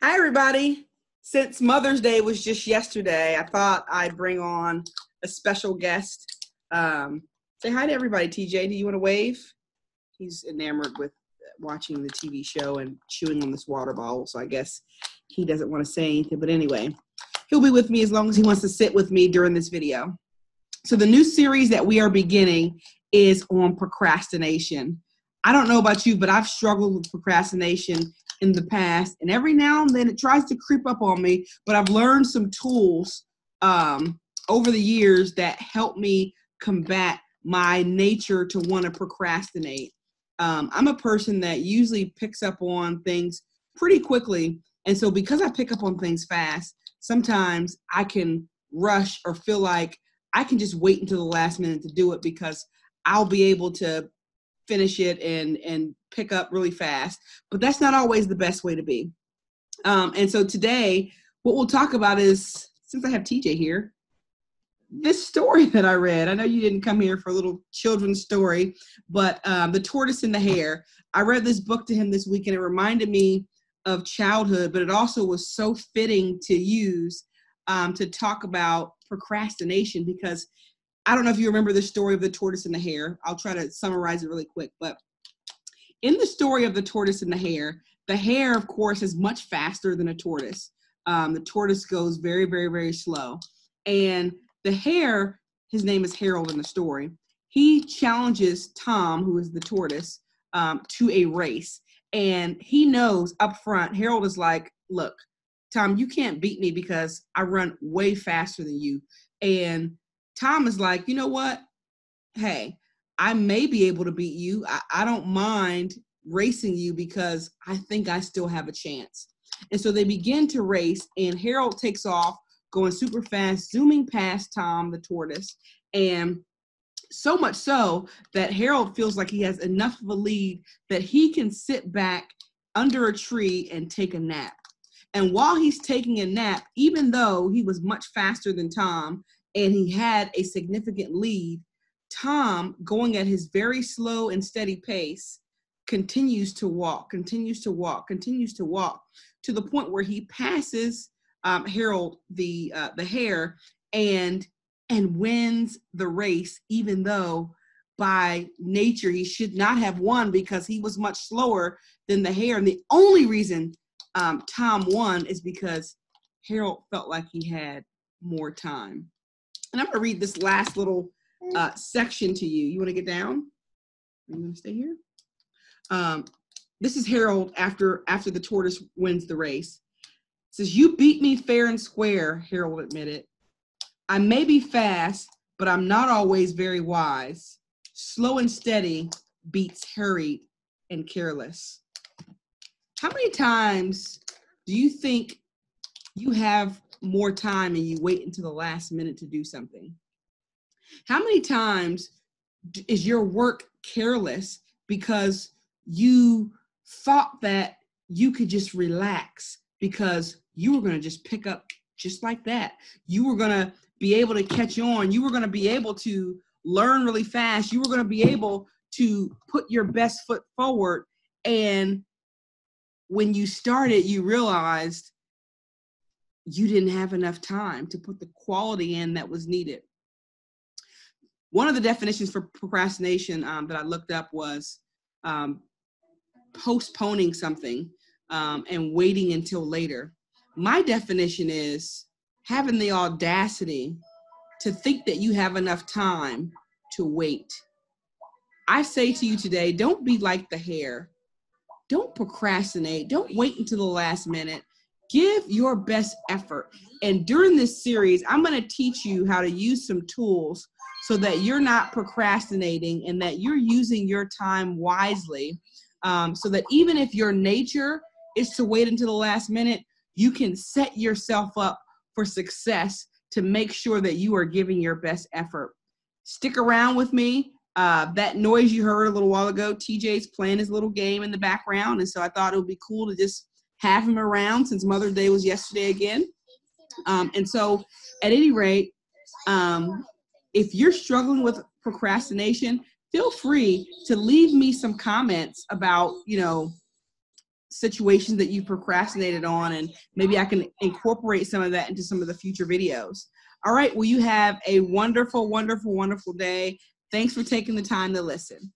Hi, everybody. Since Mother's Day was just yesterday, I thought I'd bring on a special guest. Um, say hi to everybody, TJ. Do you want to wave? He's enamored with watching the TV show and chewing on this water bottle, so I guess he doesn't want to say anything. But anyway, he'll be with me as long as he wants to sit with me during this video. So, the new series that we are beginning is on procrastination. I don't know about you, but I've struggled with procrastination in the past, and every now and then it tries to creep up on me. But I've learned some tools um, over the years that help me combat my nature to want to procrastinate. Um, I'm a person that usually picks up on things pretty quickly, and so because I pick up on things fast, sometimes I can rush or feel like I can just wait until the last minute to do it because I'll be able to finish it and and pick up really fast. But that's not always the best way to be. Um, and so today, what we'll talk about is since I have TJ here, this story that I read. I know you didn't come here for a little children's story, but um, the tortoise and the hare. I read this book to him this week, and it reminded me of childhood, but it also was so fitting to use um, to talk about procrastination because I don't know if you remember the story of the tortoise and the hare. I'll try to summarize it really quick. But in the story of the tortoise and the hare, the hare, of course, is much faster than a tortoise. Um, the tortoise goes very, very, very slow. And the hare, his name is Harold in the story, he challenges Tom, who is the tortoise, um, to a race. And he knows up front, Harold is like, look, Tom, you can't beat me because I run way faster than you. And Tom is like, you know what? Hey, I may be able to beat you. I, I don't mind racing you because I think I still have a chance. And so they begin to race, and Harold takes off, going super fast, zooming past Tom, the tortoise. And so much so that Harold feels like he has enough of a lead that he can sit back under a tree and take a nap. And while he's taking a nap, even though he was much faster than Tom and he had a significant lead, Tom, going at his very slow and steady pace, continues to walk, continues to walk, continues to walk to the point where he passes um, Harold the uh, the hare and and wins the race, even though by nature he should not have won because he was much slower than the hare. And the only reason um, Tom won is because Harold felt like he had more time. And I'm going to read this last little uh, section to you. You want to get down? Are you going to stay here? Um, this is Harold after after the tortoise wins the race. It says, "You beat me fair and square," Harold admitted. "I may be fast, but I'm not always very wise. Slow and steady beats hurried and careless." How many times do you think you have more time and you wait until the last minute to do something? How many times is your work careless because you thought that you could just relax because you were going to just pick up just like that? You were going to be able to catch on. You were going to be able to learn really fast. You were going to be able to put your best foot forward and when you started, you realized you didn't have enough time to put the quality in that was needed. One of the definitions for procrastination um, that I looked up was um, postponing something um, and waiting until later. My definition is having the audacity to think that you have enough time to wait. I say to you today, don't be like the hare don't procrastinate. Don't wait until the last minute. Give your best effort. And during this series, I'm going to teach you how to use some tools so that you're not procrastinating and that you're using your time wisely. Um, so that even if your nature is to wait until the last minute, you can set yourself up for success to make sure that you are giving your best effort. Stick around with me. Uh, that noise you heard a little while ago, TJ's playing his little game in the background. And so I thought it would be cool to just have him around since Mother's Day was yesterday again. Um, and so, at any rate, um, if you're struggling with procrastination, feel free to leave me some comments about, you know, situations that you procrastinated on and maybe I can incorporate some of that into some of the future videos. All right, well you have a wonderful wonderful wonderful day. Thanks for taking the time to listen.